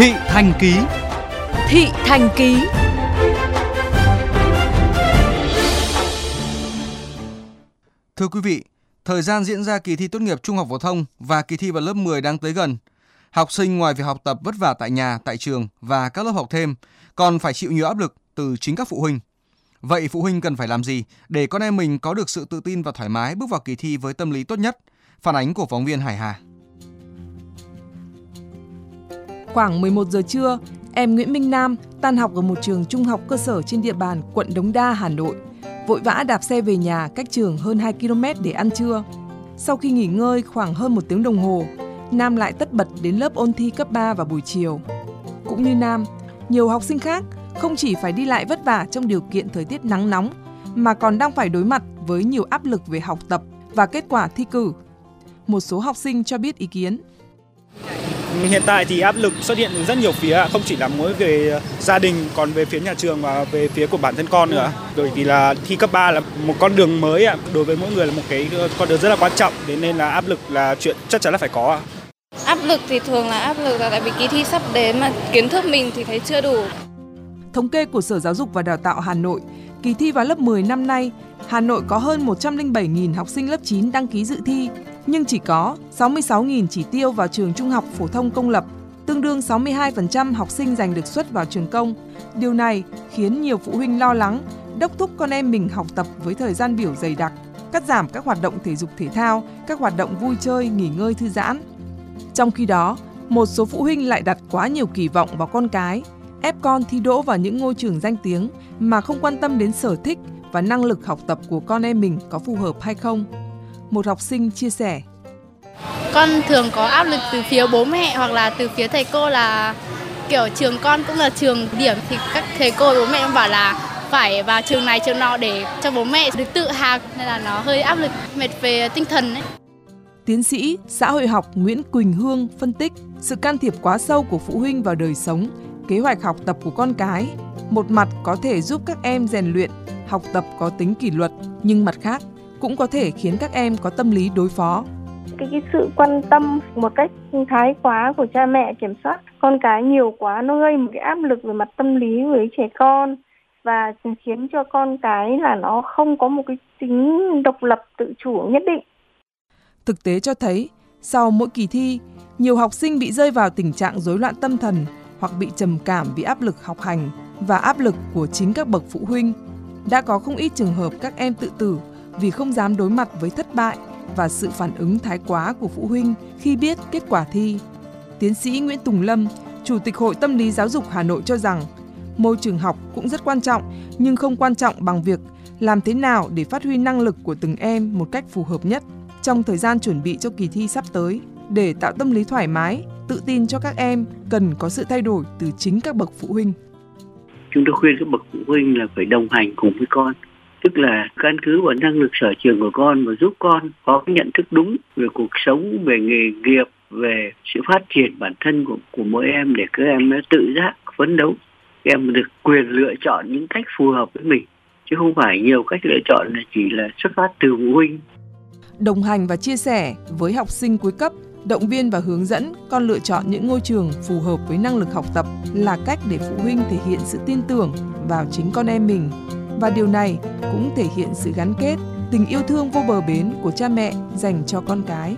Thị Thành Ký Thị Thành Ký Thưa quý vị, thời gian diễn ra kỳ thi tốt nghiệp trung học phổ thông và kỳ thi vào lớp 10 đang tới gần. Học sinh ngoài việc học tập vất vả tại nhà, tại trường và các lớp học thêm, còn phải chịu nhiều áp lực từ chính các phụ huynh. Vậy phụ huynh cần phải làm gì để con em mình có được sự tự tin và thoải mái bước vào kỳ thi với tâm lý tốt nhất? Phản ánh của phóng viên Hải Hà. Khoảng 11 giờ trưa, em Nguyễn Minh Nam tan học ở một trường trung học cơ sở trên địa bàn quận Đống Đa, Hà Nội. Vội vã đạp xe về nhà cách trường hơn 2 km để ăn trưa. Sau khi nghỉ ngơi khoảng hơn một tiếng đồng hồ, Nam lại tất bật đến lớp ôn thi cấp 3 vào buổi chiều. Cũng như Nam, nhiều học sinh khác không chỉ phải đi lại vất vả trong điều kiện thời tiết nắng nóng, mà còn đang phải đối mặt với nhiều áp lực về học tập và kết quả thi cử. Một số học sinh cho biết ý kiến. Hiện tại thì áp lực xuất hiện rất nhiều phía, không chỉ là mỗi về gia đình, còn về phía nhà trường và về phía của bản thân con nữa. Bởi vì là thi cấp 3 là một con đường mới, đối với mỗi người là một cái con đường rất là quan trọng, thế nên là áp lực là chuyện chắc chắn là phải có. Áp lực thì thường là áp lực là tại vì kỳ thi sắp đến mà kiến thức mình thì thấy chưa đủ. Thống kê của Sở Giáo dục và Đào tạo Hà Nội, kỳ thi vào lớp 10 năm nay, Hà Nội có hơn 107.000 học sinh lớp 9 đăng ký dự thi, nhưng chỉ có 66.000 chỉ tiêu vào trường trung học phổ thông công lập, tương đương 62% học sinh giành được suất vào trường công. Điều này khiến nhiều phụ huynh lo lắng, đốc thúc con em mình học tập với thời gian biểu dày đặc, cắt giảm các hoạt động thể dục thể thao, các hoạt động vui chơi, nghỉ ngơi thư giãn. Trong khi đó, một số phụ huynh lại đặt quá nhiều kỳ vọng vào con cái, ép con thi đỗ vào những ngôi trường danh tiếng mà không quan tâm đến sở thích và năng lực học tập của con em mình có phù hợp hay không. Một học sinh chia sẻ. Con thường có áp lực từ phía bố mẹ hoặc là từ phía thầy cô là kiểu trường con cũng là trường điểm thì các thầy cô bố mẹ bảo là phải vào trường này trường nọ để cho bố mẹ được tự hào nên là nó hơi áp lực mệt về tinh thần ấy. Tiến sĩ xã hội học Nguyễn Quỳnh Hương phân tích sự can thiệp quá sâu của phụ huynh vào đời sống, kế hoạch học tập của con cái. Một mặt có thể giúp các em rèn luyện, học tập có tính kỷ luật, nhưng mặt khác cũng có thể khiến các em có tâm lý đối phó. Cái, cái sự quan tâm một cách thái quá của cha mẹ kiểm soát con cái nhiều quá nó gây một cái áp lực về mặt tâm lý với trẻ con và khiến cho con cái là nó không có một cái tính độc lập tự chủ nhất định Thực tế cho thấy, sau mỗi kỳ thi, nhiều học sinh bị rơi vào tình trạng rối loạn tâm thần hoặc bị trầm cảm vì áp lực học hành và áp lực của chính các bậc phụ huynh. Đã có không ít trường hợp các em tự tử vì không dám đối mặt với thất bại và sự phản ứng thái quá của phụ huynh khi biết kết quả thi. Tiến sĩ Nguyễn Tùng Lâm, Chủ tịch Hội Tâm lý Giáo dục Hà Nội cho rằng, môi trường học cũng rất quan trọng nhưng không quan trọng bằng việc làm thế nào để phát huy năng lực của từng em một cách phù hợp nhất trong thời gian chuẩn bị cho kỳ thi sắp tới để tạo tâm lý thoải mái, tự tin cho các em cần có sự thay đổi từ chính các bậc phụ huynh. Chúng tôi khuyên các bậc phụ huynh là phải đồng hành cùng với con, tức là căn cứ vào năng lực sở trường của con và giúp con có cái nhận thức đúng về cuộc sống, về nghề nghiệp, về sự phát triển bản thân của, của mỗi em để các em tự giác phấn đấu. Các em được quyền lựa chọn những cách phù hợp với mình chứ không phải nhiều cách lựa chọn là chỉ là xuất phát từ phụ huynh đồng hành và chia sẻ với học sinh cuối cấp, động viên và hướng dẫn con lựa chọn những ngôi trường phù hợp với năng lực học tập là cách để phụ huynh thể hiện sự tin tưởng vào chính con em mình. Và điều này cũng thể hiện sự gắn kết, tình yêu thương vô bờ bến của cha mẹ dành cho con cái.